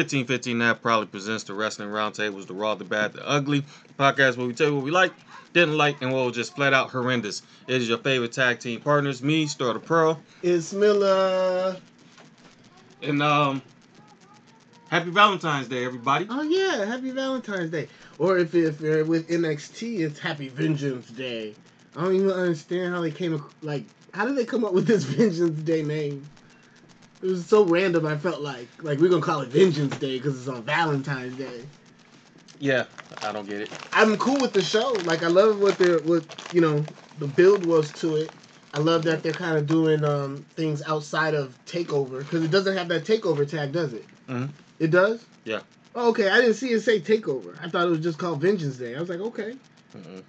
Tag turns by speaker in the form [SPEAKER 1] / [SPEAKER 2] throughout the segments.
[SPEAKER 1] 1515 That probably presents the Wrestling Roundtables, the Raw, the Bad, the Ugly podcast where we tell you what we like, didn't like, and what was just flat out horrendous. It is your favorite tag team partners, me, Star the Pro,
[SPEAKER 2] It's Miller.
[SPEAKER 1] and um, happy Valentine's Day, everybody.
[SPEAKER 2] Oh yeah, Happy Valentine's Day. Or if if you're with NXT, it's Happy Vengeance Day. I don't even understand how they came like. How did they come up with this Vengeance Day name? It was so random. I felt like like we're gonna call it Vengeance Day because it's on Valentine's Day.
[SPEAKER 1] Yeah, I don't get it.
[SPEAKER 2] I'm cool with the show. Like I love what they're what you know the build was to it. I love that they're kind of doing um, things outside of Takeover because it doesn't have that Takeover tag, does it?
[SPEAKER 1] Mhm.
[SPEAKER 2] It does.
[SPEAKER 1] Yeah.
[SPEAKER 2] Oh, okay, I didn't see it say Takeover. I thought it was just called Vengeance Day. I was like, okay.
[SPEAKER 1] Mm-mm.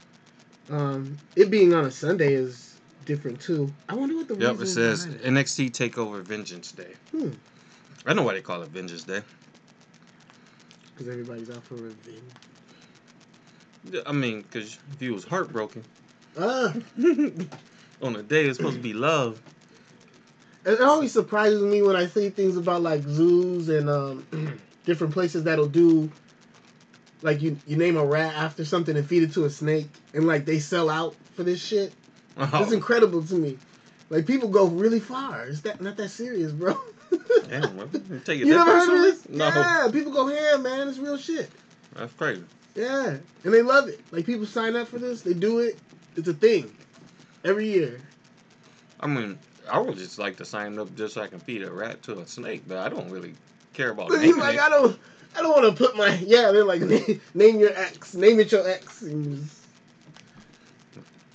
[SPEAKER 2] Um, it being on a Sunday is different too. I wonder what the
[SPEAKER 1] Yep,
[SPEAKER 2] reason
[SPEAKER 1] it
[SPEAKER 2] is
[SPEAKER 1] says
[SPEAKER 2] it.
[SPEAKER 1] NXT Takeover Vengeance Day.
[SPEAKER 2] Hmm.
[SPEAKER 1] I know why they call it Vengeance Day.
[SPEAKER 2] because everybody's out for revenge.
[SPEAKER 1] I mean, because if you was heartbroken
[SPEAKER 2] Ah,
[SPEAKER 1] on a day it's supposed to be love.
[SPEAKER 2] it always surprises me when I see things about like zoos and um, different places that'll do like you you name a rat after something and feed it to a snake and like they sell out for this shit. Oh. It's
[SPEAKER 1] Oh,
[SPEAKER 2] incredible to me. Like people go really far. It's that not that serious, bro.
[SPEAKER 1] damn, take it
[SPEAKER 2] you never heard of this?
[SPEAKER 1] No,
[SPEAKER 2] Yeah, people go ham, man. It's real shit.
[SPEAKER 1] that's crazy.
[SPEAKER 2] Yeah, and they love it. Like people sign up for this, they do it. It's a thing every year.
[SPEAKER 1] I mean, I would just like to sign up just so I can feed a rat to a snake, but I don't really care about
[SPEAKER 2] But he's like. I don't, I don't want to put my yeah. They're like, name, your ex, name it your ex. And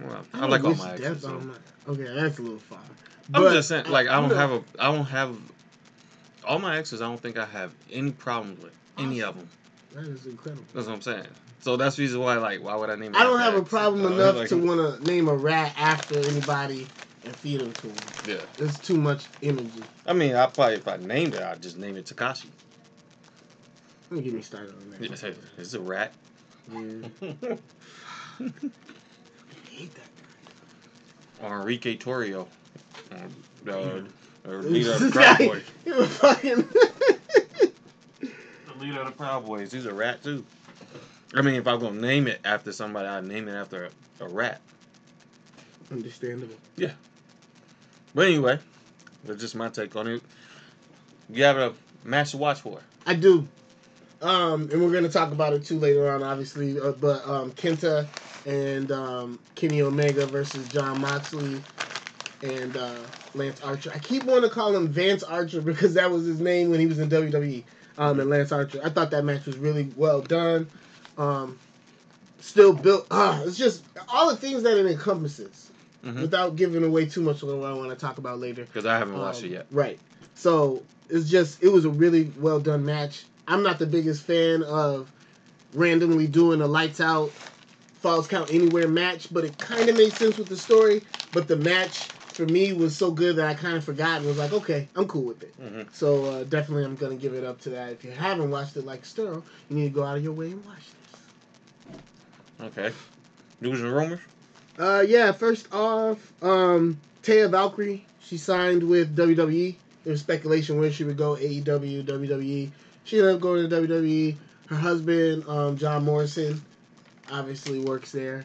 [SPEAKER 1] Well, I, like all my exes. So.
[SPEAKER 2] on my- Okay, that's a little far.
[SPEAKER 1] I'm
[SPEAKER 2] But
[SPEAKER 1] just saying, like, I don't
[SPEAKER 2] know,
[SPEAKER 1] have a, I don't have, all my exes. I don't think I have any problems with any of them.
[SPEAKER 2] That is incredible.
[SPEAKER 1] That's what I'm saying. So that's the reason why, like, why would I name? it
[SPEAKER 2] I don't have a problem enough
[SPEAKER 1] like,
[SPEAKER 2] to want to name a rat after anybody and feed them to them.
[SPEAKER 1] Yeah,
[SPEAKER 2] It's too much energy.
[SPEAKER 1] I mean, I probably if I named it, I'd just name it Tekashi.
[SPEAKER 2] Don't get me started on that.
[SPEAKER 1] Yeah, It's a rat.
[SPEAKER 2] Yeah. Hate that.
[SPEAKER 1] or Enrique Tarrio. Uh, or leader of the Proud Boys.
[SPEAKER 2] Was fucking.
[SPEAKER 1] The leader of the Proud Boys. He's a rat too. I mean, if I'm gonna name it after somebody, I'd name it after a, a rat.
[SPEAKER 2] Understandable. Yeah.
[SPEAKER 1] But anyway, that's just my take on it. You have a match to watch for.
[SPEAKER 2] I do. Um, and we're gonna talk about it too later on, obviously. Uh, but um, Kenta and um, Kenny Omega versus Jon Moxley and uh, Lance Archer. I keep wanting to call him Vance Archer because that was his name when he was in WWE. Um, and Lance Archer. I thought that match was really well done. Um, still built. Uh, it's just all the things that it encompasses.
[SPEAKER 1] Mhm.
[SPEAKER 2] Without giving away too much of what I want to talk about later.
[SPEAKER 1] Because I haven't watched
[SPEAKER 2] Um,
[SPEAKER 1] it yet.
[SPEAKER 2] Right. So it's just it was a really well done match. I'm not the biggest fan of randomly doing a lights out falls count anywhere match, but it kind of made sense with the story. But the match for me was so good that I kind of forgot and was like, okay, I'm cool with it.
[SPEAKER 1] hmm
[SPEAKER 2] So uh, definitely, I'm gonna give it up to that. If you haven't watched it like Sterl, you need to go out of your way and watch this.
[SPEAKER 1] Okay. News and rumors.
[SPEAKER 2] Uh, yeah. First off, um, Taya Valkyrie, she signed with WWE. There was speculation where she would go AEW, WWE. She ended up going to WWE. Her husband, um, John Morrison, obviously works there,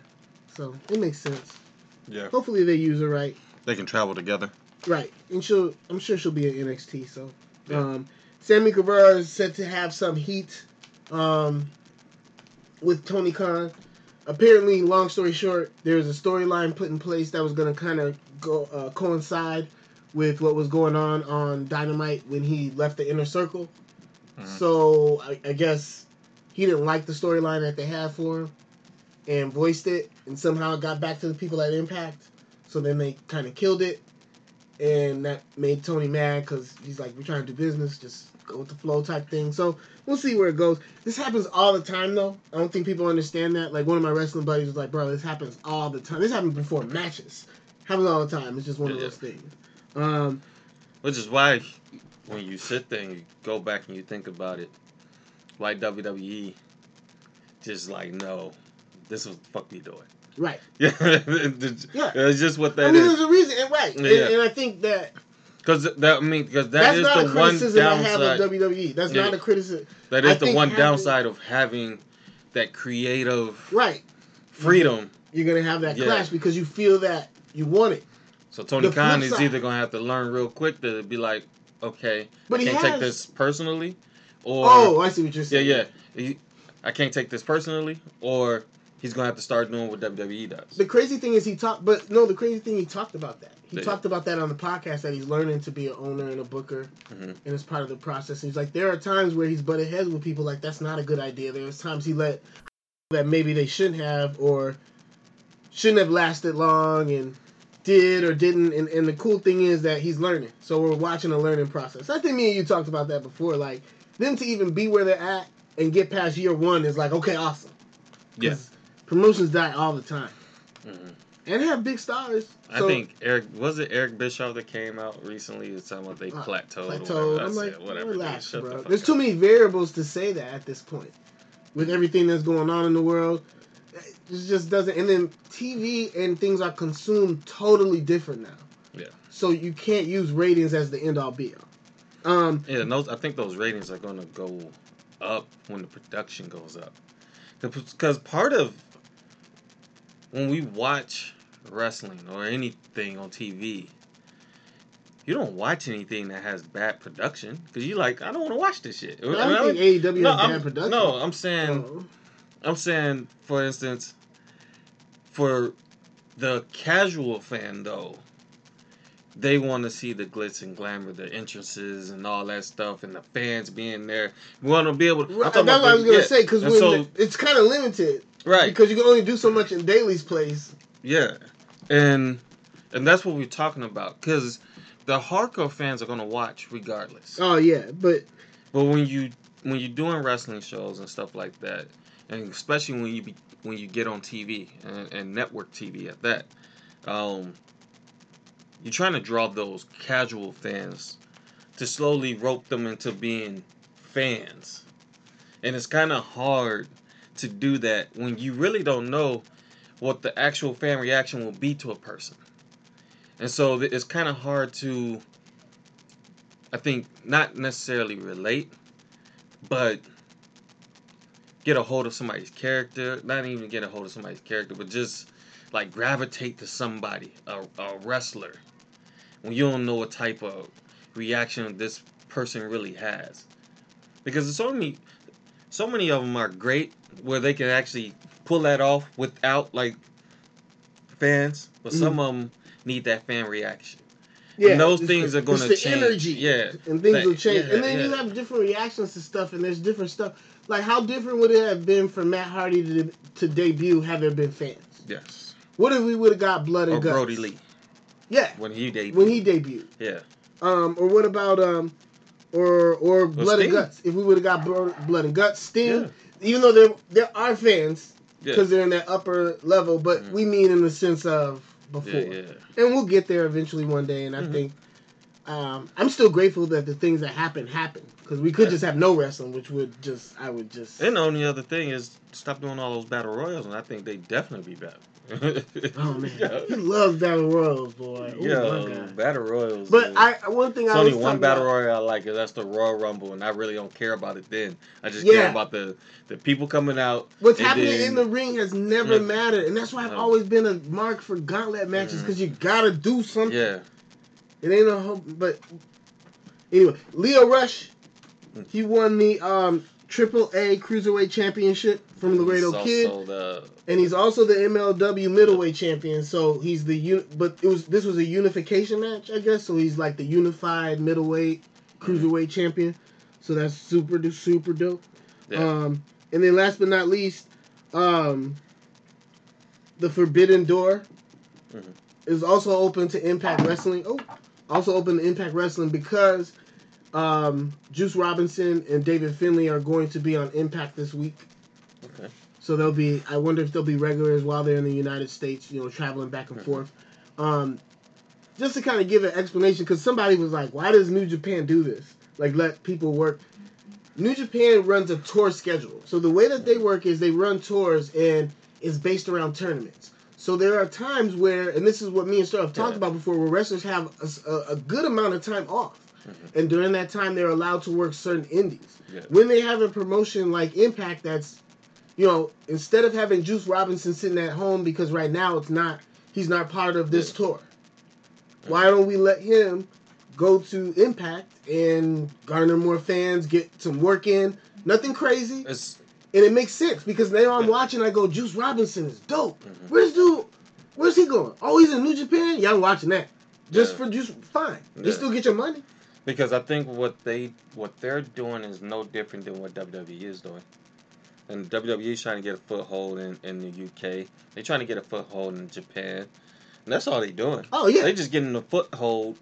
[SPEAKER 2] so it makes sense.
[SPEAKER 1] Yeah.
[SPEAKER 2] Hopefully, they use her right.
[SPEAKER 1] They can travel together.
[SPEAKER 2] Right, and she'll. I'm sure she'll be in NXT. So,
[SPEAKER 1] Yeah.
[SPEAKER 2] um, Sammy Guevara is said to have some heat, um, with Tony Khan. Apparently, long story short, there was a storyline put in place that was going to kind of go uh, coincide with what was going on on Dynamite when he left the inner circle.
[SPEAKER 1] Mhm.
[SPEAKER 2] So I, I guess he didn't like the storyline that they had for him and voiced it, and somehow it got back to the people at Impact. So then they kind of killed it, and that made Tony mad because he's like, "We're trying to do business, just go with the flow type thing." So we'll see where it goes. This happens all the time, though. I don't think people understand that. Like one of my wrestling buddies was like, "Bro, this happens all the time. This happens before matches. Happens all the time. It's just one of
[SPEAKER 1] Yeah.
[SPEAKER 2] those things." Um,
[SPEAKER 1] Which is why when you sit there and you go back and you think about it, why WWE, just like no, this is the fuck we doing.
[SPEAKER 2] right.
[SPEAKER 1] Yeah, it's
[SPEAKER 2] Yeah.
[SPEAKER 1] it's just what that I
[SPEAKER 2] mean,
[SPEAKER 1] is.
[SPEAKER 2] there's a reason, and right, and,
[SPEAKER 1] Yeah.
[SPEAKER 2] and I think that
[SPEAKER 1] Because that I mean, because that
[SPEAKER 2] That's
[SPEAKER 1] is
[SPEAKER 2] not a
[SPEAKER 1] the one
[SPEAKER 2] criticism I have
[SPEAKER 1] downside.
[SPEAKER 2] of WWE. That's
[SPEAKER 1] Yeah.
[SPEAKER 2] not a criticism.
[SPEAKER 1] that
[SPEAKER 2] I
[SPEAKER 1] the one
[SPEAKER 2] having-
[SPEAKER 1] downside of having that creative
[SPEAKER 2] Right.
[SPEAKER 1] freedom.
[SPEAKER 2] You're gonna have that
[SPEAKER 1] Yeah.
[SPEAKER 2] clash because you feel that you want it.
[SPEAKER 1] So Tony
[SPEAKER 2] The
[SPEAKER 1] Khan is
[SPEAKER 2] side-
[SPEAKER 1] either gonna have to learn real quick to be like, okay,
[SPEAKER 2] But
[SPEAKER 1] I can't
[SPEAKER 2] has.
[SPEAKER 1] take this personally, or
[SPEAKER 2] oh, I see what you're
[SPEAKER 1] yeah,
[SPEAKER 2] saying.
[SPEAKER 1] yeah, he, I can't take this personally, or he's gonna have to start doing what WWE does.
[SPEAKER 2] The crazy thing is he talked, but no, the crazy thing he talked about that. He
[SPEAKER 1] Yeah.
[SPEAKER 2] talked about that on the podcast that he's learning to be an owner and a booker,
[SPEAKER 1] Mhm.
[SPEAKER 2] and it's part of the process. And He's like, there are times where he's butted heads with people like that's not a good idea. There's times he let that maybe they shouldn't have or shouldn't have lasted long and did or didn't. And, and the cool thing is that he's learning. So we're watching a learning process. I think me and you talked about that before. Like them to even be where they're at and get past year one is like okay, awesome.
[SPEAKER 1] Yeah.
[SPEAKER 2] Promotions die all the time
[SPEAKER 1] Mhm.
[SPEAKER 2] and have big stars.
[SPEAKER 1] I think Eric was it Eric Bischoff that came out recently. It's talking about they
[SPEAKER 2] Uh,
[SPEAKER 1] plateaued.
[SPEAKER 2] plateaued. I'm like,
[SPEAKER 1] whatever.
[SPEAKER 2] relax,
[SPEAKER 1] shut the
[SPEAKER 2] bro. There's
[SPEAKER 1] up.
[SPEAKER 2] too many variables to say that at this point. With everything that's going on in the world, it just doesn't. And then TV and things are consumed totally different now.
[SPEAKER 1] Yeah.
[SPEAKER 2] So you can't use ratings as the end all be all. Um,
[SPEAKER 1] Yeah, and those I think those ratings are gonna go up when the production goes up. Because part of when we watch wrestling or anything on TV, you don't watch anything that has bad production because you like I don't want to watch this shit.
[SPEAKER 2] I don't think AEW
[SPEAKER 1] no,
[SPEAKER 2] has bad
[SPEAKER 1] I'm,
[SPEAKER 2] production.
[SPEAKER 1] no, I'm saying
[SPEAKER 2] Oh.
[SPEAKER 1] I'm saying for instance, for the casual fan though, they want to see the glitz and glamour, the entrances and all that stuff, and the fans being there. We want to be able. To,
[SPEAKER 2] Right, that's what I was gonna
[SPEAKER 1] yeah.
[SPEAKER 2] say because
[SPEAKER 1] so
[SPEAKER 2] it's kind of limited
[SPEAKER 1] right,
[SPEAKER 2] because you can only do so much in Daily's place.
[SPEAKER 1] yeah, and and that's what we're talking about because the hardcore fans are gonna watch regardless.
[SPEAKER 2] Oh yeah, but
[SPEAKER 1] But when you when you're doing wrestling shows and stuff like that, and especially when you be, when you get on TV and, and network TV at that, um, you're trying to draw those casual fans to slowly rope them into being fans, and it's kind of hard to do that when you really don't know what the actual fan reaction will be to a person, and so it's kind of hard to I think not necessarily relate, but get a hold of somebody's character. Not even get a hold of somebody's character, but just like gravitate to somebody, a, a wrestler, when you don't know what type of reaction this person really has. Because it's many, so many of them are great where they can actually pull that off without like fans, but some of them need that fan reaction.
[SPEAKER 2] yeah,
[SPEAKER 1] and those things
[SPEAKER 2] the-
[SPEAKER 1] are going to change.
[SPEAKER 2] energy.
[SPEAKER 1] Yeah,
[SPEAKER 2] and things
[SPEAKER 1] Like,
[SPEAKER 2] will change.
[SPEAKER 1] yeah,
[SPEAKER 2] and then you have different reactions to stuff, and there's different stuff. Like, how different would it have been for Matt Hardy to, to debut had there been fans?
[SPEAKER 1] yes.
[SPEAKER 2] What if we would have got blood and
[SPEAKER 1] Or
[SPEAKER 2] guts?
[SPEAKER 1] Brodie Lee
[SPEAKER 2] Yeah,
[SPEAKER 1] when he debuted.
[SPEAKER 2] when he debuted.
[SPEAKER 1] yeah.
[SPEAKER 2] Um, or what about um, or or blood and guts? If we would have got blood and guts, Sting.
[SPEAKER 1] Yeah.
[SPEAKER 2] Even though there there are fans
[SPEAKER 1] Yeah.
[SPEAKER 2] because they're in that upper level, but
[SPEAKER 1] Mhm.
[SPEAKER 2] we mean in the sense of before.
[SPEAKER 1] Yeah, yeah.
[SPEAKER 2] and we'll get there eventually one day. And I
[SPEAKER 1] Mhm.
[SPEAKER 2] think um, I'm still grateful that the things that happen happen because we could
[SPEAKER 1] Yeah.
[SPEAKER 2] just have no wrestling, which would just I would just.
[SPEAKER 1] And the only other thing is stop doing all those battle royals, and I think they definitely be better.
[SPEAKER 2] Oh man,
[SPEAKER 1] yeah.
[SPEAKER 2] he loves battle royals, boy. Oh,
[SPEAKER 1] Yeah, battle royals.
[SPEAKER 2] But
[SPEAKER 1] is-
[SPEAKER 2] I one thing
[SPEAKER 1] It's
[SPEAKER 2] I
[SPEAKER 1] only one battle
[SPEAKER 2] about-
[SPEAKER 1] royal I like, and that's the Royal Rumble, and I really don't care about it then. I just
[SPEAKER 2] Yeah.
[SPEAKER 1] care about the the people coming out.
[SPEAKER 2] What's happening
[SPEAKER 1] then-
[SPEAKER 2] in the ring has never
[SPEAKER 1] Yeah.
[SPEAKER 2] mattered, and that's why I've always been a mark for gauntlet matches because you gotta do something.
[SPEAKER 1] Yeah,
[SPEAKER 2] It ain't a whole, but anyway, Lio Rush,
[SPEAKER 1] Mm.
[SPEAKER 2] he won the um Triple A Cruiserweight Championship from Laredo
[SPEAKER 1] He's
[SPEAKER 2] Kid.
[SPEAKER 1] the
[SPEAKER 2] and he's also the MLW middleweight champion. So he's the un- but it was this was a unification match, I guess. So he's like the unified middleweight cruiserweight champion. So that's super super dope.
[SPEAKER 1] yeah.
[SPEAKER 2] Um, and then last but not least, um, the Forbidden Door
[SPEAKER 1] Mhm.
[SPEAKER 2] is also open to Impact Wrestling. Oh, also open to Impact Wrestling because um, Juice Robinson and David Finlay are going to be on Impact this week. So they'll be. I wonder if they'll be regulars while they're in the United States. You know, traveling back and
[SPEAKER 1] Mhm.
[SPEAKER 2] forth. Um, just to kind of give an explanation, because somebody was like, "Why does New Japan do this? Like, let people work." New Japan runs a tour schedule. So the way that they work is they run tours and it's based around tournaments. So there are times where, and this is what me and Star have talked
[SPEAKER 1] Yeah.
[SPEAKER 2] about before, where wrestlers have a good amount of time off,
[SPEAKER 1] Mhm.
[SPEAKER 2] and during that time they're allowed to work certain indies.
[SPEAKER 1] Yeah.
[SPEAKER 2] When they have a promotion like Impact, that's you know instead of having Juice Robinson sitting at home because right now it's not he's not part of this tour. Why don't we let him go to Impact and garner more fans, get some work in? Nothing crazy,
[SPEAKER 1] It's
[SPEAKER 2] and it makes sense because now I'm watching. I go, Juice Robinson is dope.
[SPEAKER 1] Mhm.
[SPEAKER 2] Where's dude? Where's he going? Oh, he's in New Japan. Yeah, I'm watching that. Just
[SPEAKER 1] Yeah.
[SPEAKER 2] for just fine.
[SPEAKER 1] Yeah.
[SPEAKER 2] Just still get your money.
[SPEAKER 1] because I think what they what they're doing is no different than what WWE is doing. And WWE is trying to get a foothold in, in the UK. They're trying to get a foothold in Japan. And that's all they're doing.
[SPEAKER 2] Oh yeah.
[SPEAKER 1] They're just getting a foothold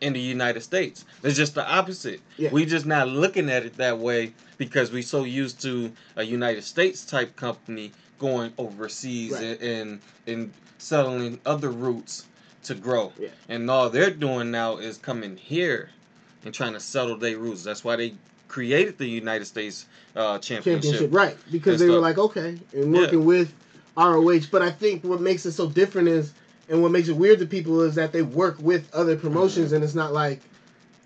[SPEAKER 1] in the United States. It's just the opposite.
[SPEAKER 2] Yeah.
[SPEAKER 1] We just not looking at it that way because we're so used to a United States type company going overseas
[SPEAKER 2] Right.
[SPEAKER 1] and, and and settling other routes to grow.
[SPEAKER 2] Yeah.
[SPEAKER 1] And all they're doing now is coming here and trying to settle their roots. That's why they created the United States uh, championship.
[SPEAKER 2] championship, right? Because they were like, okay, and
[SPEAKER 1] Yeah.
[SPEAKER 2] working with ROH. But I think what makes it so different is, and what makes it weird to people is that they work with other promotions, and it's not like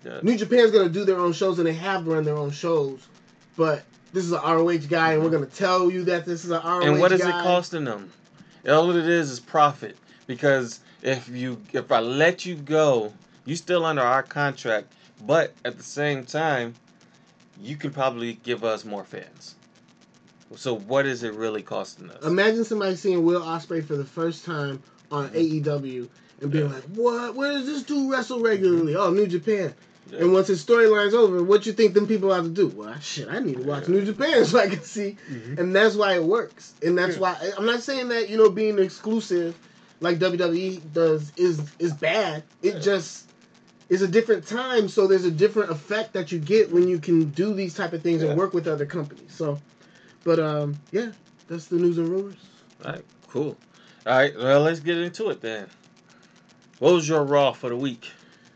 [SPEAKER 1] Mm-hmm. Yeah.
[SPEAKER 2] New Japan's gonna do their own shows, and they have run their own shows, but this is an ROH guy, and we're gonna tell you that this is an ROH
[SPEAKER 1] Mm-hmm. And what is
[SPEAKER 2] guy.
[SPEAKER 1] it costing them? All it is is profit. Because if you if I let you go, you're still under our contract, but at the same time, you can probably give us more fans. So what is it really costing us?
[SPEAKER 2] Imagine somebody seeing Will Ospreay for the first time on AEW and being
[SPEAKER 1] Yeah.
[SPEAKER 2] like, "What? Where does this dude wrestle regularly? Oh, New Japan."
[SPEAKER 1] Yeah.
[SPEAKER 2] And once his storyline's over, what you think them people have to do? Well, shit, I need to watch
[SPEAKER 1] Yeah.
[SPEAKER 2] New Japan so I can see.
[SPEAKER 1] Mhm.
[SPEAKER 2] And that's why it works. And that's why I'm not saying that you know being exclusive like WWE does is is bad. It just is a different time, so there's a different effect that you get when you can do these type of things
[SPEAKER 1] Yeah.
[SPEAKER 2] and work with other companies. So, but um, yeah, that's the news and rumors.
[SPEAKER 1] All right, cool. All right, well, let's get into it then. What was your Raw for the week?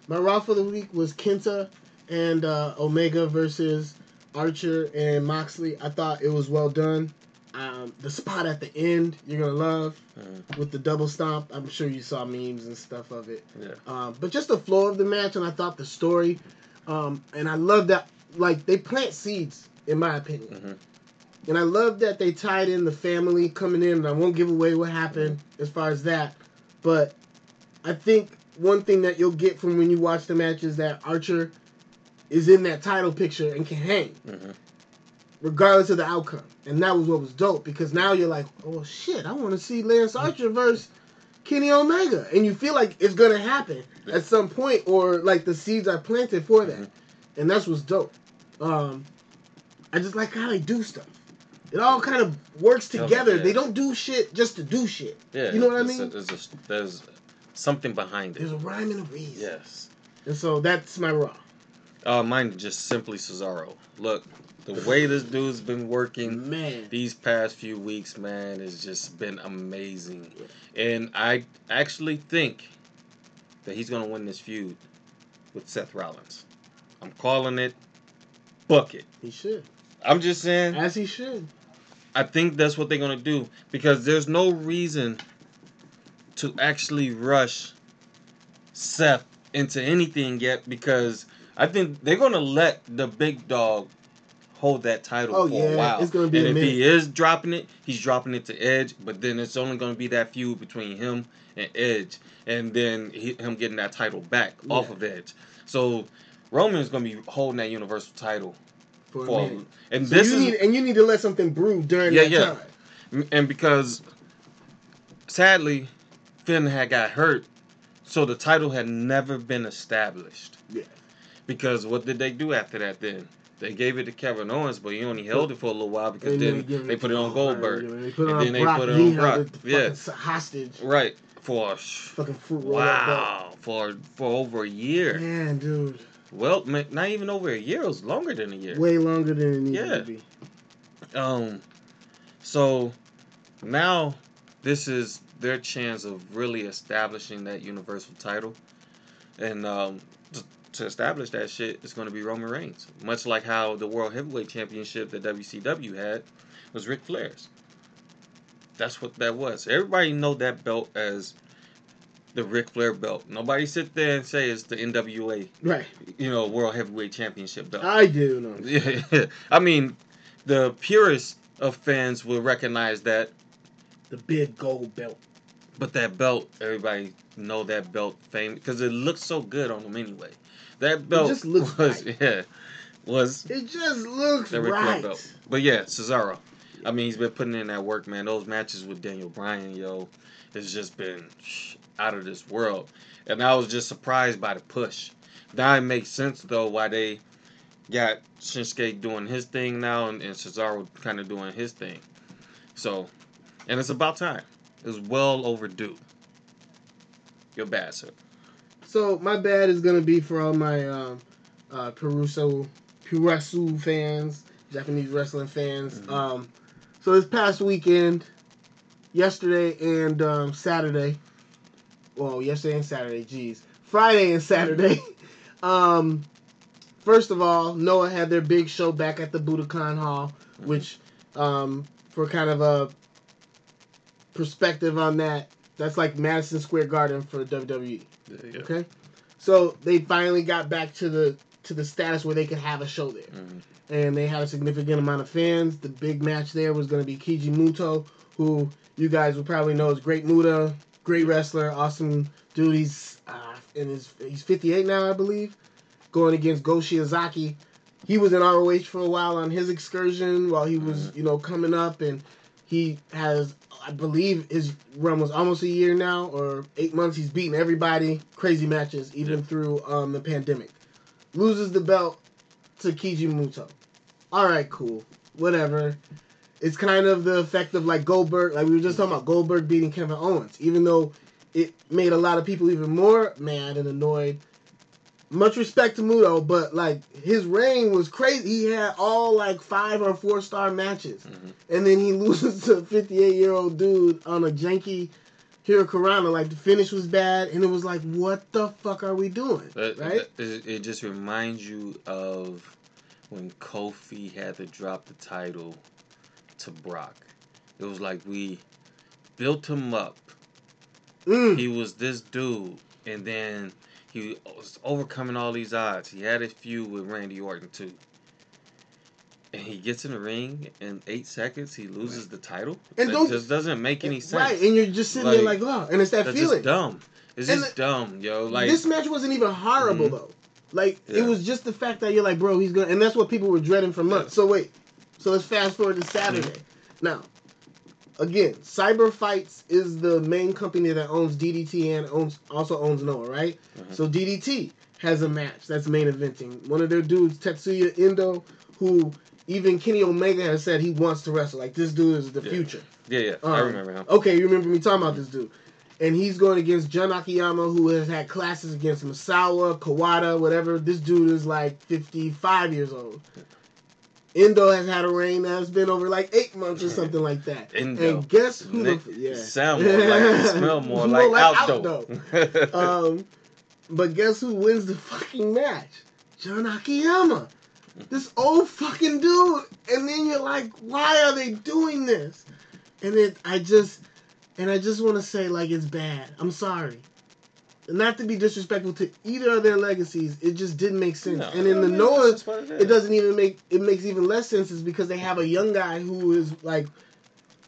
[SPEAKER 2] My Raw for the week was Kenta and uh, Omega versus Archer and Moxley. I thought it was well done. Um, the spot at the end you're gonna love
[SPEAKER 1] Mm,
[SPEAKER 2] with the double stomp. I'm sure you saw memes and stuff of it.
[SPEAKER 1] yeah.
[SPEAKER 2] Um, but just the flow of the match, and I thought the story, um, and I love that. Like they plant seeds, in my opinion,
[SPEAKER 1] hmm
[SPEAKER 2] and I love that they tied in the family coming in. And I won't give away what happened as far as that, but I think one thing that you'll get from when you watch the match is that Archer is in that title picture and can hang
[SPEAKER 1] hmm
[SPEAKER 2] regardless of the outcome. And that was what was dope because now you're like, oh shit, I want to see Lance Archer versus Kenny Omega, and you feel like it's gonna happen at some point, or like the seeds are planted for that,
[SPEAKER 1] Mhm.
[SPEAKER 2] and that's what's dope. Um, I just like how they do stuff. It all kind of works together.
[SPEAKER 1] yeah.
[SPEAKER 2] They don't do shit just to do shit.
[SPEAKER 1] Yeah.
[SPEAKER 2] You know what I
[SPEAKER 1] there's a-
[SPEAKER 2] mean?
[SPEAKER 1] there's, a, there's something behind it.
[SPEAKER 2] There's a rhyme and a reason.
[SPEAKER 1] Yes.
[SPEAKER 2] And so that's my raw.
[SPEAKER 1] Uh, mine just simply Cesaro. Look, the way this dude's been working
[SPEAKER 2] Man,
[SPEAKER 1] these past few weeks, man, has just been amazing. And I actually think that he's gonna win this feud with Seth Rollins. I'm calling it. Book it.
[SPEAKER 2] he should,
[SPEAKER 1] I'm just saying.
[SPEAKER 2] as he should.
[SPEAKER 1] I think that's what they're gonna do because there's no reason to actually rush Seth into anything yet because I think they're gonna let the big dog hold that title
[SPEAKER 2] Oh,
[SPEAKER 1] for
[SPEAKER 2] yeah,
[SPEAKER 1] a while.
[SPEAKER 2] it's gonna be
[SPEAKER 1] and if
[SPEAKER 2] minute.
[SPEAKER 1] he is dropping it, he's dropping it to Edge, but then it's only gonna be that feud between him and Edge, and then he, him getting that title back off of Edge. So Roman's gonna be holding that Universal title
[SPEAKER 2] For a minute.
[SPEAKER 1] and
[SPEAKER 2] So
[SPEAKER 1] this
[SPEAKER 2] you
[SPEAKER 1] is
[SPEAKER 2] need, and you need to let something brew during
[SPEAKER 1] Yeah,
[SPEAKER 2] that
[SPEAKER 1] yeah.
[SPEAKER 2] time.
[SPEAKER 1] and because sadly Finn had got hurt, so the title had never been established.
[SPEAKER 2] Yeah.
[SPEAKER 1] Because what did they do after that then? They gave it to Kevin Owens, but he only held it for a little while because then they put it on Goldberg.
[SPEAKER 2] and They put it
[SPEAKER 1] And
[SPEAKER 2] on
[SPEAKER 1] then they put it on Brock. Yeah.
[SPEAKER 2] hostage.
[SPEAKER 1] Right. For
[SPEAKER 2] Fucking fruit
[SPEAKER 1] wow, for for over a year.
[SPEAKER 2] Man, dude,
[SPEAKER 1] Well, not even over a year. It was longer than a year.
[SPEAKER 2] way longer than it needed
[SPEAKER 1] Yeah.
[SPEAKER 2] to be.
[SPEAKER 1] Um, so now this is their chance of really establishing that universal title, and um, to, establish that shit, it's going to be Roman Reigns. Much like how the World Heavyweight Championship that WCW had was Ric Flair's. That's what that was. Everybody know that belt as the Ric Flair belt. Nobody sit there and say it's the NWA,
[SPEAKER 2] Right.
[SPEAKER 1] you know, World Heavyweight Championship belt.
[SPEAKER 2] I do know.
[SPEAKER 1] Yeah, I mean, the purest of fans will recognize that,
[SPEAKER 2] The big gold belt.
[SPEAKER 1] But that belt, everybody know that belt fame because it looks so good on them anyway. That belt
[SPEAKER 2] just looks
[SPEAKER 1] was
[SPEAKER 2] right.
[SPEAKER 1] yeah was
[SPEAKER 2] It just looks
[SPEAKER 1] the
[SPEAKER 2] right.
[SPEAKER 1] belt. But yeah, Cesaro. I mean, he's been putting in that work, man. Those matches with Daniel Bryan, yo, it's just been out of this world. And I was just surprised by the push. Now it makes sense though why they got Shinsuke doing his thing now and, and Cesaro kind of doing his thing. So, and it's about time. Was well overdue. You're bad, sir.
[SPEAKER 2] So my bad is gonna be for all my um, uh, Peruso, Puresu fans, Japanese wrestling fans.
[SPEAKER 1] Mhm.
[SPEAKER 2] Um, so this past weekend, yesterday and um, Saturday, well, yesterday and Saturday, geez, Friday and Saturday. um, first of all, Noah had their big show back at the Budokan Hall,
[SPEAKER 1] Mhm.
[SPEAKER 2] which, um, for kind of a perspective on that, that's like Madison Square Garden for WWE. Okay, so they finally got back to the to the status where they could have a show there,
[SPEAKER 1] Mhm.
[SPEAKER 2] and they had a significant amount of fans. The big match there was going to be Keiji Muto, who you guys would probably know is Great Muta, great wrestler, awesome dude. He's uh, in his he's 58 now, I believe, going against Go Shiozaki. He was in ROH for a while on his excursion while he was,
[SPEAKER 1] Mhm.
[SPEAKER 2] you know, coming up, and he has, I believe, his run was almost a year now or eight months. He's beaten everybody, crazy matches, even through um, the pandemic. Loses the belt to Keiji. All right, cool, whatever. It's kind of the effect of like Goldberg, like we were just talking about Goldberg beating Kevin Owens, even though it made a lot of people even more mad and annoyed. Much respect to Muto, but like his reign was crazy. He had all like five or four star matches,
[SPEAKER 1] Mhm.
[SPEAKER 2] and then he loses to a 58 year old dude on a janky Hurricanrana. Like the finish was bad, and it was like, what the fuck are we doing?
[SPEAKER 1] That-
[SPEAKER 2] right?
[SPEAKER 1] it just reminds you of when Kofi had to drop the title to Brock. It was like we built him up.
[SPEAKER 2] Mm.
[SPEAKER 1] He was this dude, and then he was overcoming all these odds. He had a feud with Randy Orton too. And he gets in the ring in eight seconds. He loses the title.
[SPEAKER 2] And
[SPEAKER 1] that
[SPEAKER 2] don't-
[SPEAKER 1] just doesn't make any sense.
[SPEAKER 2] Right, and you're just sitting there like, oh, and it's that feeling.
[SPEAKER 1] just dumb. It's
[SPEAKER 2] And
[SPEAKER 1] just dumb, yo. Like
[SPEAKER 2] this match wasn't even horrible
[SPEAKER 1] Mhm.
[SPEAKER 2] though. Like it was just the fact that you're like, bro, he's gonna, and that's what people were dreading for months. So wait, so let's fast forward to Saturday.
[SPEAKER 1] Mm-hmm.
[SPEAKER 2] Now, again, Cyber Fights is the main company that owns DDT and owns also owns Noah, right?
[SPEAKER 1] Mhm.
[SPEAKER 2] So DDT has a match that's main eventing. One of their dudes, Tetsuya Endo, who even Kenny Omega has said he wants to wrestle. Like this dude is the
[SPEAKER 1] Yeah.
[SPEAKER 2] future.
[SPEAKER 1] yeah, yeah. I
[SPEAKER 2] Um,
[SPEAKER 1] remember him.
[SPEAKER 2] Okay, you remember me talking about this dude. And he's going against Jun Akiyama, who has had classes against Misawa, Kawada, whatever. This dude is like 55 years old. Endo has had a reign that's been over like eight months or something like that.
[SPEAKER 1] Endo.
[SPEAKER 2] And guess who
[SPEAKER 1] Nick,
[SPEAKER 2] the yeah.
[SPEAKER 1] Sound more like, smell more,
[SPEAKER 2] More
[SPEAKER 1] like,
[SPEAKER 2] like
[SPEAKER 1] Aldo.
[SPEAKER 2] um, but guess who wins the fucking match? Jun Akiyama. This old fucking dude. And then you're like, why are they doing this? And it, I just, and I just want to say, like, it's bad. I'm sorry. Not to be disrespectful to either of their legacies, it just didn't make sense.
[SPEAKER 1] No,
[SPEAKER 2] and in the
[SPEAKER 1] mean,
[SPEAKER 2] Noah,
[SPEAKER 1] that's
[SPEAKER 2] it doesn't even make it makes even less sense is because they have a young guy who is like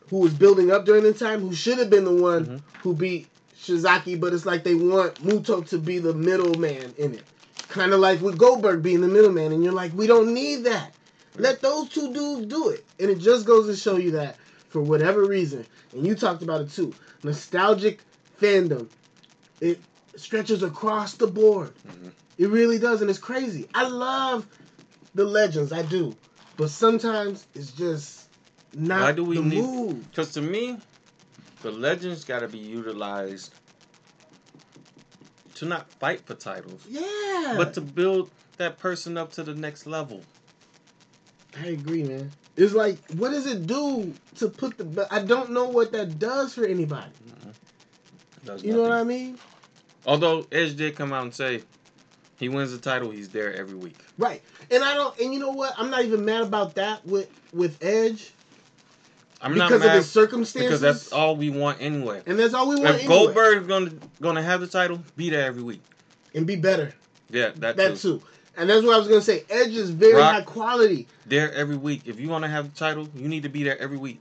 [SPEAKER 2] who was building up during the time who should have been the one
[SPEAKER 1] Mhm.
[SPEAKER 2] who beat Shiozaki, but it's like they want Muto to be the middleman in it. Kind of like with Goldberg being the middleman, and you're like, we don't need that. Let those two dudes do it. And it just goes to show you that for whatever reason, and you talked about it too, nostalgic fandom, it stretches across the board.
[SPEAKER 1] Mhm.
[SPEAKER 2] It really does, and it's crazy. I love the legends, I do, but sometimes it's just not
[SPEAKER 1] Why do we
[SPEAKER 2] the
[SPEAKER 1] need-
[SPEAKER 2] move.
[SPEAKER 1] Because to me, the legends got to be utilized to not fight for titles,
[SPEAKER 2] Yeah,
[SPEAKER 1] but to build that person up to the next level.
[SPEAKER 2] I agree, man. It's like, what does it do to put the? I don't know what that does for anybody.
[SPEAKER 1] Does
[SPEAKER 2] You know what I mean?
[SPEAKER 1] Although Edge did come out and say he wins the title, he's there every week.
[SPEAKER 2] Right. And I don't. And you know what? I'm not even mad about that with with Edge.
[SPEAKER 1] I'm not mad
[SPEAKER 2] because of his circumstances.
[SPEAKER 1] because that's all we want anyway.
[SPEAKER 2] and that's all we want.
[SPEAKER 1] If
[SPEAKER 2] anyway.
[SPEAKER 1] Goldberg is gonna gonna have the title, be there every week.
[SPEAKER 2] and be better.
[SPEAKER 1] Yeah, that,
[SPEAKER 2] That,
[SPEAKER 1] too.
[SPEAKER 2] too. And that's what I was gonna say. Edge is very
[SPEAKER 1] Rock-
[SPEAKER 2] high quality.
[SPEAKER 1] There every week. If you want to have the title, you need to be there every week.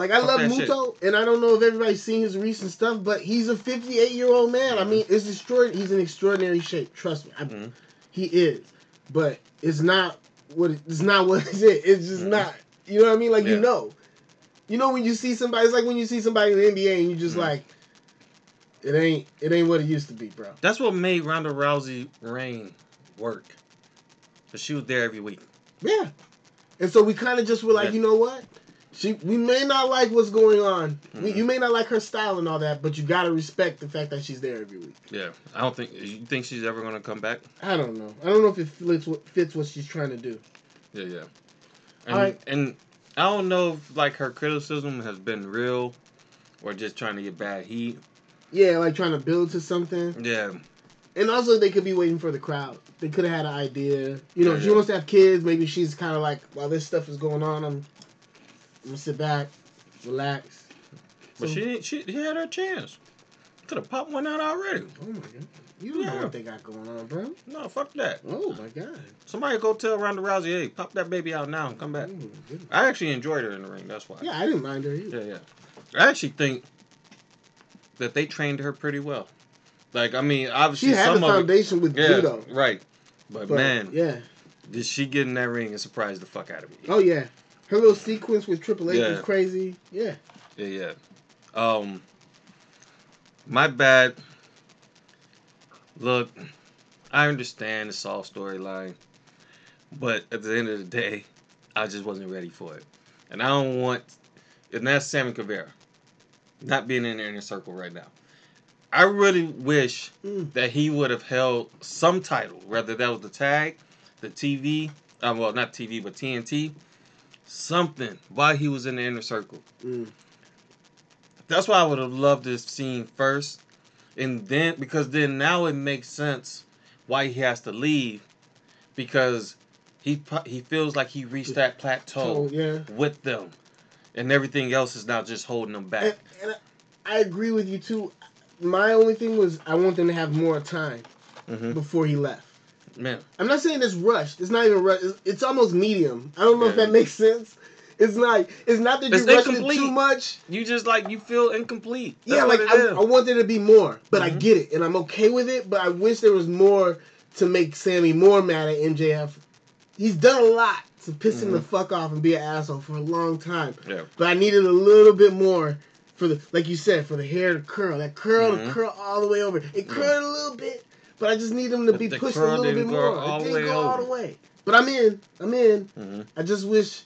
[SPEAKER 2] Like I
[SPEAKER 1] Fuck
[SPEAKER 2] love
[SPEAKER 1] that shit.
[SPEAKER 2] Muto, and I don't know if everybody's seen his recent stuff, but he's a 58 year old man. I
[SPEAKER 1] Mhm.
[SPEAKER 2] mean, it's extraordinary. He's in extraordinary shape. Trust me, I,
[SPEAKER 1] Mhm.
[SPEAKER 2] he is. But it's not what it- it's not what it is. It's just
[SPEAKER 1] Mhm.
[SPEAKER 2] not. You know what I mean? Like
[SPEAKER 1] Yeah.
[SPEAKER 2] you know, you know when you see somebody. It's like when you see somebody in the NBA and you just
[SPEAKER 1] Mhm.
[SPEAKER 2] like, it ain't it ain't what it used to be, bro.
[SPEAKER 1] That's what made Ronda Rousey reign work. Cause she was there every week.
[SPEAKER 2] Yeah. And so we kind of just were like,
[SPEAKER 1] Yeah.
[SPEAKER 2] you know what? She, we may not like what's going on. We,
[SPEAKER 1] Mhm.
[SPEAKER 2] you may not like her style and all that, but you gotta respect the fact that she's there every week.
[SPEAKER 1] Yeah, I don't think you think she's ever gonna come back.
[SPEAKER 2] I don't know. I don't know if it fits what fits what she's trying to do.
[SPEAKER 1] Yeah, yeah. And and I don't know if like her criticism has been real, or just trying to get bad heat.
[SPEAKER 2] Yeah, like trying to build to something.
[SPEAKER 1] Yeah,
[SPEAKER 2] And also, they could be waiting for the crowd. They could have had an idea. You know,
[SPEAKER 1] Yeah,
[SPEAKER 2] if she
[SPEAKER 1] yeah.
[SPEAKER 2] wants to have kids, maybe she's kind of like, while this stuff is going on, I'm, I'm gonna sit back, relax.
[SPEAKER 1] but
[SPEAKER 2] So-
[SPEAKER 1] she she she had her chance. Could have popped one out already.
[SPEAKER 2] Oh my god. You don't know what they got going on, bro.
[SPEAKER 1] No, fuck that.
[SPEAKER 2] Oh my god.
[SPEAKER 1] Somebody go tell Ronda Rousey, hey, pop that baby out now and come back.
[SPEAKER 2] Oh.
[SPEAKER 1] I actually enjoyed her in the ring. That's why.
[SPEAKER 2] Yeah, I didn't mind her either.
[SPEAKER 1] Yeah, yeah. I actually think that they trained her pretty well. Like, I mean, obviously
[SPEAKER 2] She had
[SPEAKER 1] some
[SPEAKER 2] the
[SPEAKER 1] of it,
[SPEAKER 2] foundation with
[SPEAKER 1] yeah,
[SPEAKER 2] judo.
[SPEAKER 1] right. But,
[SPEAKER 2] But,
[SPEAKER 1] man,
[SPEAKER 2] yeah.
[SPEAKER 1] did she get in that ring and surprise the fuck out of me?
[SPEAKER 2] Oh yeah. Her little sequence with Triple H
[SPEAKER 1] Yeah.
[SPEAKER 2] was crazy. Yeah.
[SPEAKER 1] Yeah, yeah. Um, my bad. Look, I understand the Saul storyline, but at the end of the day, I just wasn't ready for it, and I don't want. And that's Sammy Guevara, not being in the inner circle right now. I really wish
[SPEAKER 2] Mm.
[SPEAKER 1] that he would have held some title, whether that was the tag, the TV, uh, well, not TV, but TNT, something while he was in the inner circle.
[SPEAKER 2] Mm.
[SPEAKER 1] That's why I would have loved this scene first, and then because then now it makes sense why he has to leave, because he he feels like he reached that plateau
[SPEAKER 2] So yeah.
[SPEAKER 1] with them, and everything else is now just holding him
[SPEAKER 2] And,
[SPEAKER 1] back.
[SPEAKER 2] and I agree with you too. My only thing was I want them to have more time
[SPEAKER 1] hmm
[SPEAKER 2] before he left.
[SPEAKER 1] Man,
[SPEAKER 2] I'm not saying it's rushed. It's not even rushed. It's, it's almost medium. I don't know if that makes sense. It's not. It's not that you rushed it too much.
[SPEAKER 1] you just like you feel incomplete. That's
[SPEAKER 2] yeah, like I. I want there to be more, but I
[SPEAKER 1] Mhm.
[SPEAKER 2] get it, and I'm okay with it. But I wish there was more to make Sammy more mad at MJF. He's done a lot to piss him the
[SPEAKER 1] Mhm.
[SPEAKER 2] fuck off and be an asshole for a long time.
[SPEAKER 1] Yeah.
[SPEAKER 2] But I needed a little bit more for the, like you said, for the hair to curl. That curl
[SPEAKER 1] Mhm.
[SPEAKER 2] to curl all the way over. It curled a little bit, but I just need him to
[SPEAKER 1] But
[SPEAKER 2] be
[SPEAKER 1] the
[SPEAKER 2] pushed a little bit more.
[SPEAKER 1] all
[SPEAKER 2] it didn't
[SPEAKER 1] way
[SPEAKER 2] go all the way. But I'm in. I'm in.
[SPEAKER 1] hmm
[SPEAKER 2] I just wish,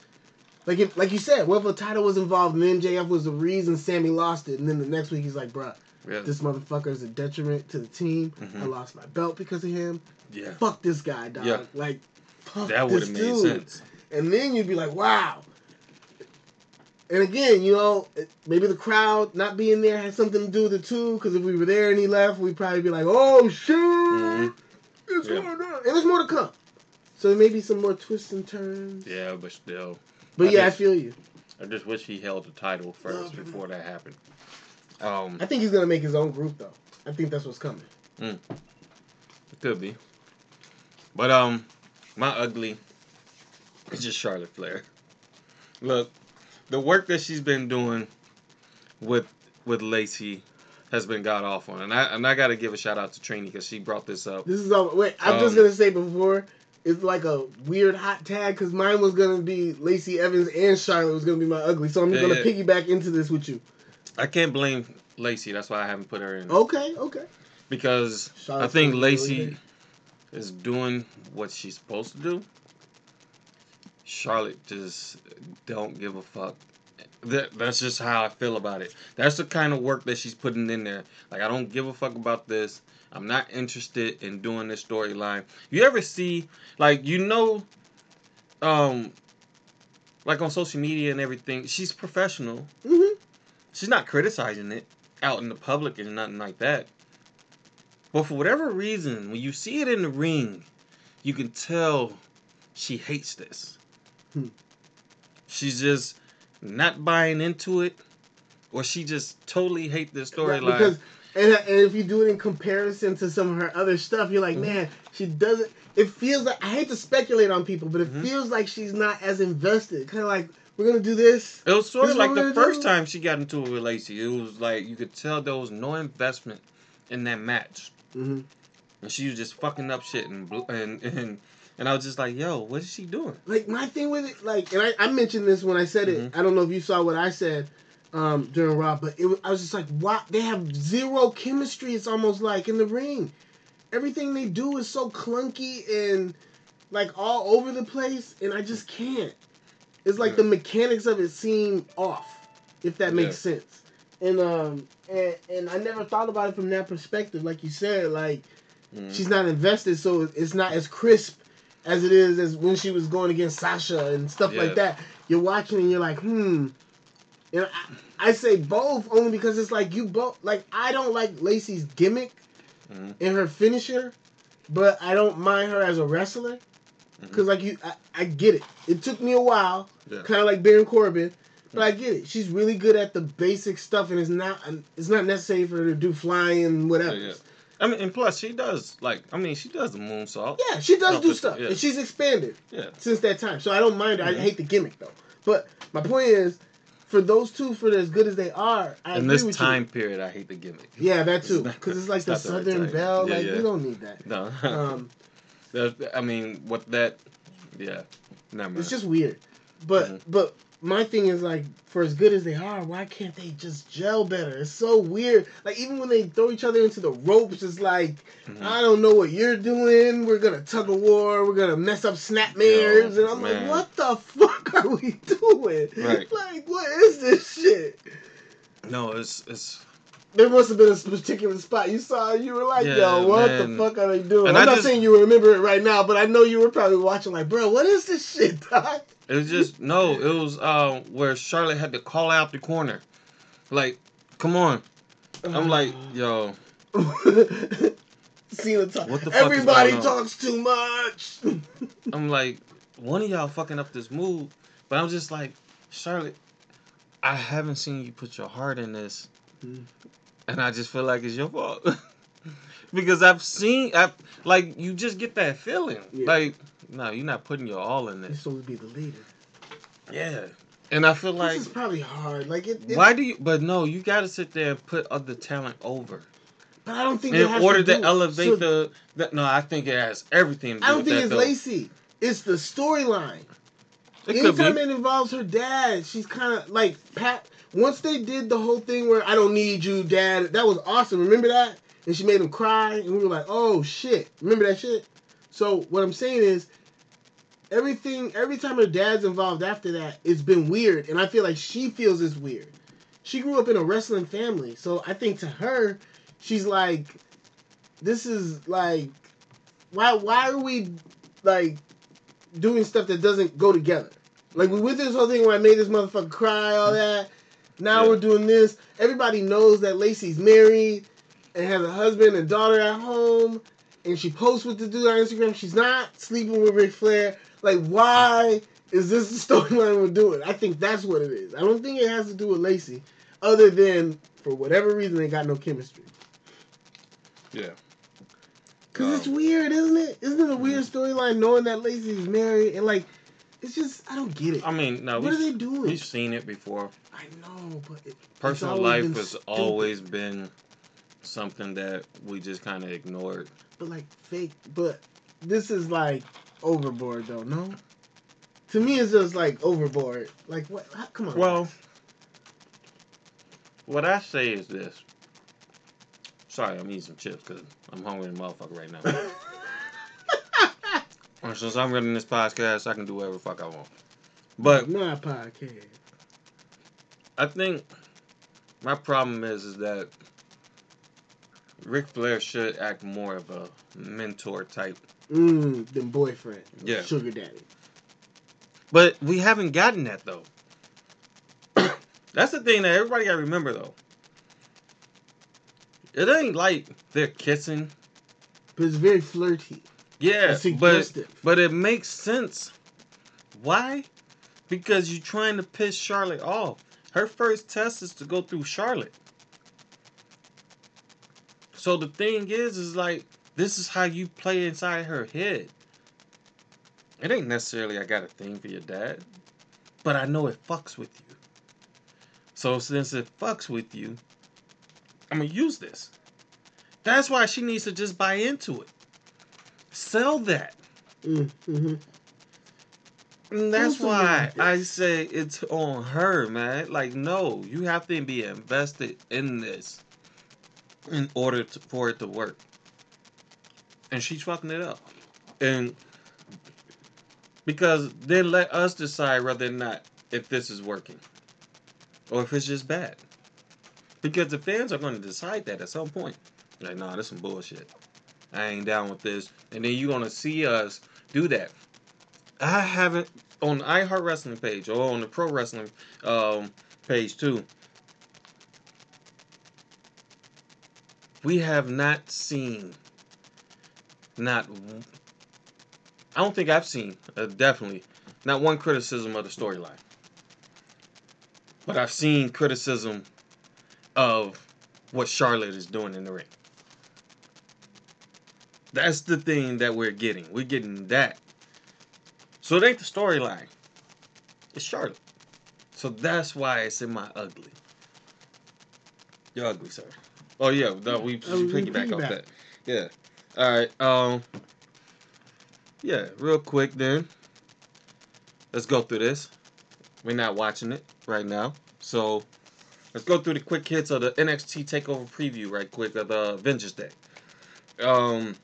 [SPEAKER 2] like if, like you said, a title was involved and MJF was the reason Sammy lost it, and then the next week he's like, bruh,
[SPEAKER 1] Yeah.
[SPEAKER 2] this motherfucker is a detriment to the team.
[SPEAKER 1] Mhm.
[SPEAKER 2] I lost my belt because of him.
[SPEAKER 1] yeah.
[SPEAKER 2] Fuck this guy, dog.
[SPEAKER 1] Yeah.
[SPEAKER 2] Like, fuck
[SPEAKER 1] That would have made
[SPEAKER 2] dude.
[SPEAKER 1] sense.
[SPEAKER 2] And then you'd be like, wow. And again, you know, maybe the crowd not being there had something to do with it too. Because if we were there and he left, we'd probably be like, oh shit,
[SPEAKER 1] Mhm.
[SPEAKER 2] it's
[SPEAKER 1] Yeah.
[SPEAKER 2] going on. And there's more to come. So maybe some more twists and turns.
[SPEAKER 1] Yeah, but still,
[SPEAKER 2] But
[SPEAKER 1] I
[SPEAKER 2] yeah,
[SPEAKER 1] just-
[SPEAKER 2] I feel you.
[SPEAKER 1] I just wish he held the title first
[SPEAKER 2] No.
[SPEAKER 1] before that happened. Um,
[SPEAKER 2] I think he's gonna make his own group though. I think that's what's coming.
[SPEAKER 1] It could be. But um my ugly is just Charlotte Flair. Look, the work that she's been doing with with Lacey has been god awful. And I and I gotta give a shout out to Trini because she brought this up.
[SPEAKER 2] This is all. Wait, I'm just
[SPEAKER 1] Um,
[SPEAKER 2] gonna say before. It's like a weird hot tag because mine was gonna be Lacey Evans and Charlotte was gonna be my ugly. So I'm
[SPEAKER 1] Yeah,
[SPEAKER 2] gonna
[SPEAKER 1] yeah.
[SPEAKER 2] piggyback into this with you.
[SPEAKER 1] I can't blame Lacey, that's why I haven't put her in.
[SPEAKER 2] Okay, okay.
[SPEAKER 1] Because I think Lacey is doing what she's supposed to do. Charlotte just don't give a fuck. That, that's just how I feel about it. That's the kind of work that she's putting in there. Like I don't give a fuck about this. I'm not interested in doing this storyline. You ever see like you know um like on social media and everything, she's professional.
[SPEAKER 2] Mhm.
[SPEAKER 1] She's not criticizing it out in the public and nothing like that. But for whatever reason, when you see it in the ring, you can tell she hates this. She's just not buying into it, or she just totally hate this storyline.
[SPEAKER 2] And, and if you do it in comparison to some of her other stuff, you're like,
[SPEAKER 1] Mhm.
[SPEAKER 2] man, she doesn't. It feels like I hate to speculate on people, but it
[SPEAKER 1] Mhm.
[SPEAKER 2] feels like she's not as invested. Kind of like we're gonna do this.
[SPEAKER 1] It was sort of like the first
[SPEAKER 2] do?
[SPEAKER 1] time she got into with Lacey. It was like you could tell there was no investment in that match,
[SPEAKER 2] Mm-hmm.
[SPEAKER 1] and she was just fucking up shit and and and, and I was just like, yo, what is she doing?
[SPEAKER 2] Like my thing with it, like, and I, I mentioned this when I said it.
[SPEAKER 1] Mhm.
[SPEAKER 2] I don't know if you saw what I said um, during Raw, but it was, I was just like, wow, they have zero chemistry. It's almost like in the ring, everything they do is so clunky and like all over the place, and I just can't. It's like
[SPEAKER 1] Yeah.
[SPEAKER 2] the mechanics of it seem off, if that makes
[SPEAKER 1] Yeah.
[SPEAKER 2] sense. And um and and I never thought about it from that perspective, like you said, like
[SPEAKER 1] Mhm.
[SPEAKER 2] she's not invested, so it's not as crisp as it is as when she was going against Sasha and stuff
[SPEAKER 1] Yeah.
[SPEAKER 2] like that. You're watching and you're like, hmm. And I, I say both only because it's like you both like I don't like Lacey's gimmick
[SPEAKER 1] Mhm.
[SPEAKER 2] and her finisher, but I don't mind her as a wrestler because like you, I, I get it. It took me a while,
[SPEAKER 1] Yeah.
[SPEAKER 2] kind of like Baron Corbin. But I get it. She's really good at the basic stuff, and it's not it's not necessary for her to do flying and whatever.
[SPEAKER 1] Yeah. I mean, and plus she does like I mean she does the moonsault.
[SPEAKER 2] Yeah, she does
[SPEAKER 1] No,
[SPEAKER 2] do stuff,
[SPEAKER 1] yeah.
[SPEAKER 2] and she's expanded
[SPEAKER 1] Yeah.
[SPEAKER 2] since that time. So I don't mind her. I
[SPEAKER 1] Mhm.
[SPEAKER 2] hate the gimmick though. But my point is, for those two, for as good as they are, I
[SPEAKER 1] In
[SPEAKER 2] agree
[SPEAKER 1] this
[SPEAKER 2] with
[SPEAKER 1] time period, I hate the gimmick.
[SPEAKER 2] Yeah, that too, because it's like the
[SPEAKER 1] it's not the
[SPEAKER 2] Southern. Belle.
[SPEAKER 1] Yeah,
[SPEAKER 2] like
[SPEAKER 1] yeah.
[SPEAKER 2] we don't need that.
[SPEAKER 1] No.
[SPEAKER 2] Um,
[SPEAKER 1] I mean, what that? Yeah. Never mind.
[SPEAKER 2] it's just weird. But
[SPEAKER 1] Mhm.
[SPEAKER 2] but my thing is like, for as good as they are, why can't they just gel better? It's so weird. Like even when they throw each other into the ropes, it's like
[SPEAKER 1] Mhm.
[SPEAKER 2] I don't know what you're doing. We're gonna tug of war. We're gonna mess up snapmares, and I'm
[SPEAKER 1] man.
[SPEAKER 2] like, what the fuck are we doing?
[SPEAKER 1] Right.
[SPEAKER 2] Like, what is this shit?
[SPEAKER 1] No, it's it's.
[SPEAKER 2] There must have been a particular spot you saw. You were like,
[SPEAKER 1] Yeah,
[SPEAKER 2] yo, what
[SPEAKER 1] man.
[SPEAKER 2] the fuck are they doing?
[SPEAKER 1] And
[SPEAKER 2] I'm
[SPEAKER 1] I
[SPEAKER 2] not
[SPEAKER 1] just-
[SPEAKER 2] saying you remember it right now, but I know you were probably watching, like, bro, what is this shit, dog?
[SPEAKER 1] It was just no. It was uh, where Charlotte had to call out the corner, like, come on. I'm like, yo,
[SPEAKER 2] Cena talk.
[SPEAKER 1] What the fuck is
[SPEAKER 2] Everybody talks too much.
[SPEAKER 1] I'm like, one of y'all fucking up this move, but I'm just like, Charlotte, I haven't seen you put your heart in this,
[SPEAKER 2] Mm.
[SPEAKER 1] and I just feel like it's your fault because I've seen, I like you just get that feeling,
[SPEAKER 2] Yeah.
[SPEAKER 1] like, no, you're not putting your all in
[SPEAKER 2] You're
[SPEAKER 1] this,
[SPEAKER 2] supposed to be the leader.
[SPEAKER 1] yeah, and I feel like.
[SPEAKER 2] this is probably hard. Like it. it
[SPEAKER 1] Why do you? But no, you got to sit there and put other talent over
[SPEAKER 2] But I don't think
[SPEAKER 1] in
[SPEAKER 2] it has
[SPEAKER 1] order
[SPEAKER 2] to,
[SPEAKER 1] to, elevate
[SPEAKER 2] so-
[SPEAKER 1] the, the. No, I think it has everything. To do
[SPEAKER 2] I don't think it's
[SPEAKER 1] though.
[SPEAKER 2] Lacey. It's the storyline.
[SPEAKER 1] It
[SPEAKER 2] Anytime
[SPEAKER 1] be.
[SPEAKER 2] it involves her dad, she's kind of like Pat. Once they did the whole thing where I don't need you, dad, that was awesome. Remember that? And she made him cry, and we were like, oh shit. Remember that shit? So what I'm saying is, everything, every time her dad's involved after that, it's been weird, and I feel like she feels it's weird. She grew up in a wrestling family, so I think to her, she's like, this is like, why? Why are we like doing stuff that doesn't go together? Like we went through this whole thing where I made this motherfucker cry, all mm-hmm. that. Now
[SPEAKER 1] Yeah.
[SPEAKER 2] we're doing this. Everybody knows that Lacey's married and has a husband and daughter at home, and she posts with the dude on Instagram. She's not sleeping with Ric Flair. Like, why is this the storyline we're doing? I think that's what it is. I don't think it has to do with Lacey, other than for whatever reason they got no chemistry.
[SPEAKER 1] Yeah.
[SPEAKER 2] Cause it's
[SPEAKER 1] Um,
[SPEAKER 2] weird, isn't it? Isn't it a weird storyline knowing that Lacey's married and like, it's just I don't get it.
[SPEAKER 1] I mean, no,
[SPEAKER 2] what are they doing?
[SPEAKER 1] we've seen it before.
[SPEAKER 2] I know, but it,
[SPEAKER 1] Personal
[SPEAKER 2] always
[SPEAKER 1] life
[SPEAKER 2] been
[SPEAKER 1] has
[SPEAKER 2] stupid.
[SPEAKER 1] always been something that we just kind of ignored.
[SPEAKER 2] but like fake. But this is like overboard, though. No, to me, it's just like overboard. Like what? How, come on.
[SPEAKER 1] Well, what I say is this. Sorry, I'm eating some chips because I'm hungry as a motherfucker right now. And since I'm running this podcast, I can do whatever the fuck I want. But
[SPEAKER 2] my podcast.
[SPEAKER 1] I think my problem is is that Ric Flair should act more of a mentor type.
[SPEAKER 2] Mm, then boyfriend.
[SPEAKER 1] Yeah.
[SPEAKER 2] Sugar daddy.
[SPEAKER 1] But we haven't gotten that though. That's the thing that everybody gotta remember though. It ain't like they're kissing.
[SPEAKER 2] But it's very flirty.
[SPEAKER 1] Yeah, but but it makes sense. Why? because you're trying to piss Charlotte off. Her first test is to go through Charlotte. So the thing is, is like this is how you play inside her head. It ain't necessarily I got a thing for your dad, but I know it fucks with you. So since it fucks with you, I'm gonna use this. That's why she needs to just buy into it. Sell that.
[SPEAKER 2] Mm-hmm.
[SPEAKER 1] And that's why. I say it's on her, man. Like, no, you have to be invested in this in order to, for it to work. And she's fucking it up. And because then let us decide whether or not if this is working or if it's just bad. Because the fans are going to decide that at some point. Like, nah, this some bullshit. I ain't down with this. And then you're going to see us do that. I haven't on the iHeart Wrestling page or on the Pro Wrestling um, page too. We have not seen, not. I don't think I've seen uh, definitely not one criticism of the storyline, but I've seen criticism of what Charlotte is doing in the ring. That's the thing that we're getting. We're getting that. So it ain't the storyline. It's Charlotte. So that's why it's in my ugly. You're ugly, sir. Oh yeah, no, we,
[SPEAKER 2] Oh, we
[SPEAKER 1] we piggyback off that. Yeah. All right. Um. Yeah, real quick then. Let's go through this. We're not watching it right now, so let's go through the quick hits of the NXT Takeover preview right quick of the Vengeance Day. Um,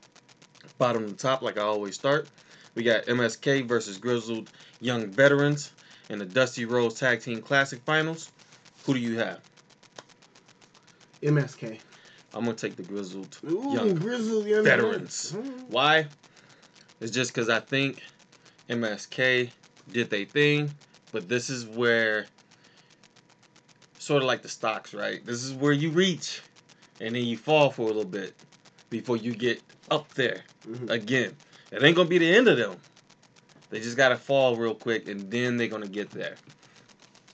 [SPEAKER 1] bottom to top, like I always start. We got MSK versus Grizzled Young Veterans in the Dusty Rhodes Tag Team Classic Finals. Who do you have?
[SPEAKER 2] MSK.
[SPEAKER 1] I'm gonna take the Grizzled
[SPEAKER 2] Ooh,
[SPEAKER 1] Young
[SPEAKER 2] grizzled young
[SPEAKER 1] Veterans.
[SPEAKER 2] veterans.
[SPEAKER 1] Why? It's just because I think MSK did their thing, but this is where, sort of like the stocks, right? This is where you reach, and then you fall for a little bit before you get up there
[SPEAKER 2] Mhm.
[SPEAKER 1] again. It ain't gonna be the end of them. They just gotta fall real quick, and then they're gonna get there.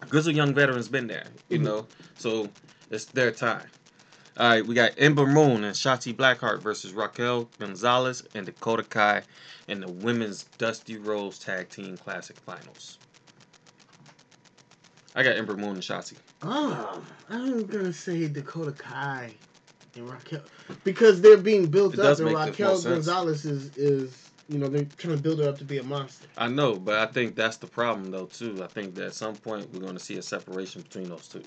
[SPEAKER 1] Grizzled Young Veterans been there, you
[SPEAKER 2] Mhm.
[SPEAKER 1] know, so it's their time. All right, we got Ember Moon and Shotzi Blackheart versus Raquel Gonzalez and Dakota Kai in the Women's Dusty Rhodes Tag Team Classic Finals. I got Ember Moon and Shotzi.
[SPEAKER 2] Um, oh, I'm gonna say Dakota Kai and Raquel because they're being built
[SPEAKER 1] It
[SPEAKER 2] up, and Raquel
[SPEAKER 1] sense.
[SPEAKER 2] Gonzalez is is you know they're trying to build her up to be a monster.
[SPEAKER 1] I know, but I think that's the problem though too. I think that at some point we're going to see a separation between those two,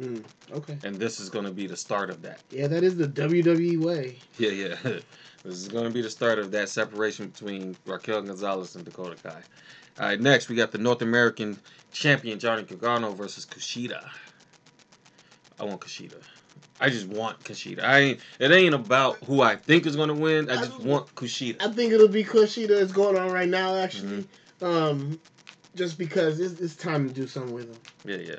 [SPEAKER 2] Mm, okay,
[SPEAKER 1] and this is going to be the start of that.
[SPEAKER 2] yeah, that is the WWE way.
[SPEAKER 1] Yeah, yeah. this is going to be the start of that separation between Raquel Gonzalez and Dakota Kai. All right, next we got the North American champion Johnny Gargano versus Kushida. I want Kushida. I just want Kushida. I ain't. It ain't about who I think is going to win. I just want Kushida.
[SPEAKER 2] I think it'll be Kushida is going on right now actually,
[SPEAKER 1] Mm-hmm.
[SPEAKER 2] um, just because it's, it's time to do something with him.
[SPEAKER 1] Yeah, yeah.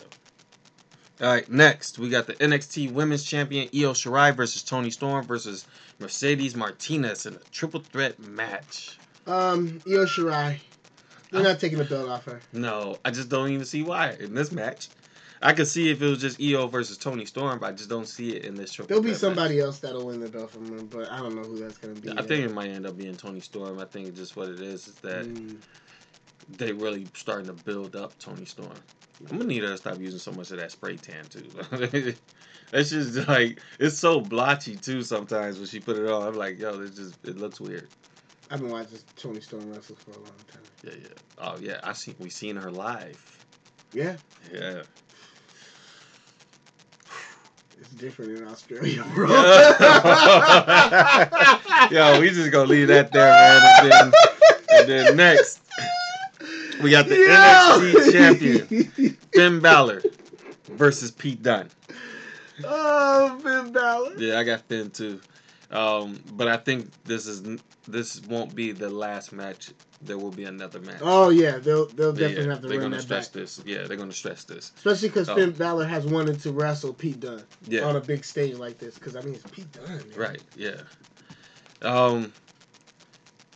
[SPEAKER 1] All right, next we got the NXT Women's Champion Io Shirai versus Toni Storm versus Mercedes Martinez in a triple threat match.
[SPEAKER 2] Um, Io Shirai, we're not taking the belt off her.
[SPEAKER 1] No, I just don't even see why in this match. I could see if it was just Io versus Toni Storm, but I just don't see it in this triple.
[SPEAKER 2] There'll be somebody else that'll win the belt from her, but I don't know who that's gonna be.
[SPEAKER 1] I
[SPEAKER 2] yet.
[SPEAKER 1] think it might end up being Toni Storm. I think just what it is is that
[SPEAKER 2] Mm.
[SPEAKER 1] they really starting to build up Toni Storm. I'm gonna need her to stop using so much of that spray tan too. it's just like it's so blotchy too. Sometimes when she put it on, I'm like, yo, it just it looks weird.
[SPEAKER 2] I've been watching Toni Storm wrestle for a long time.
[SPEAKER 1] Yeah, yeah. Oh yeah, I see. We seen her live.
[SPEAKER 2] Yeah,
[SPEAKER 1] Yeah.
[SPEAKER 2] it's different in Australia, bro.
[SPEAKER 1] Yo, we just gonna leave that there, man. And then, and then next, we got the NXT champion Finn Balor versus Pete Dunne.
[SPEAKER 2] Oh, Finn Balor.
[SPEAKER 1] Yeah, I got Finn too. Um, but I think this is this won't be the last match. There will be another match.
[SPEAKER 2] Oh yeah, they'll they'll
[SPEAKER 1] Yeah,
[SPEAKER 2] definitely have to
[SPEAKER 1] they're
[SPEAKER 2] run
[SPEAKER 1] gonna
[SPEAKER 2] that
[SPEAKER 1] stress
[SPEAKER 2] back,
[SPEAKER 1] this. Yeah, they're gonna stress this.
[SPEAKER 2] especially because
[SPEAKER 1] Oh.
[SPEAKER 2] Finn Balor has wanted to wrestle Pete Dunne
[SPEAKER 1] Yeah.
[SPEAKER 2] on a big stage like this. Because I mean, it's Pete Dunne. Man.
[SPEAKER 1] Right. Yeah. Um.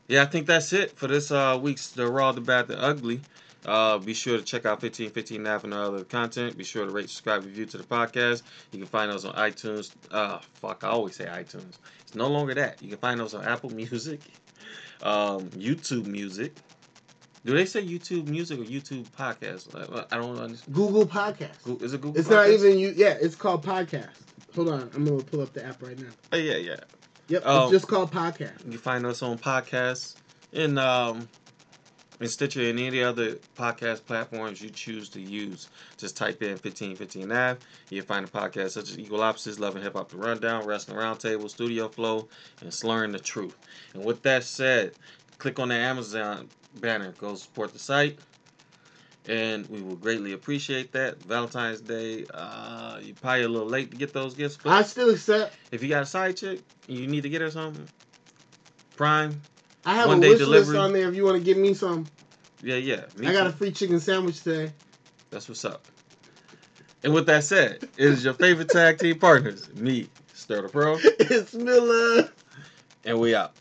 [SPEAKER 1] Yeah, I think that's it for this uh week's the Raw, the Bad, the Ugly. Uh, be sure to check out 1515 Nav and our other content. Be sure to rate, subscribe, review to the podcast. You can find us on iTunes. Uh, fuck, I always say iTunes. It's no longer that. You can find us on Apple Music, um, YouTube Music. Do they say YouTube Music or YouTube Podcast? I, I don't understand.
[SPEAKER 2] Google Podcast.
[SPEAKER 1] Goo- Is it Google?
[SPEAKER 2] It's not even you. Yeah, it's called Podcast. Hold on, I'm gonna pull up the app right now.
[SPEAKER 1] Oh, yeah, yeah.
[SPEAKER 2] Yep,
[SPEAKER 1] Oh.
[SPEAKER 2] it's just called Podcast.
[SPEAKER 1] You find us on podcasts and um in Stitcher and any other podcast platforms you choose to use. Just type in 1515 Nav. You can find the podcast such as Equal Opposites, Love and Hip Hop The Rundown, Wrestling Roundtable, Studio Flow, and Slurring the Truth. And with that said, click on the Amazon banner. Go support the site. And we will greatly appreciate that. Valentine's Day, uh, you're probably a little late to get those gifts. But
[SPEAKER 2] I still accept.
[SPEAKER 1] if you got a side chick, and you need to get her something. Prime,
[SPEAKER 2] I have
[SPEAKER 1] One
[SPEAKER 2] a
[SPEAKER 1] day
[SPEAKER 2] wish
[SPEAKER 1] delivery.
[SPEAKER 2] list on there if you want to give me some.
[SPEAKER 1] yeah, yeah.
[SPEAKER 2] I got
[SPEAKER 1] too.
[SPEAKER 2] a free chicken sandwich today.
[SPEAKER 1] That's what's up. And with that said, it is your favorite tag team partners, me, Stir Pro,
[SPEAKER 2] it's Miller.
[SPEAKER 1] and we out.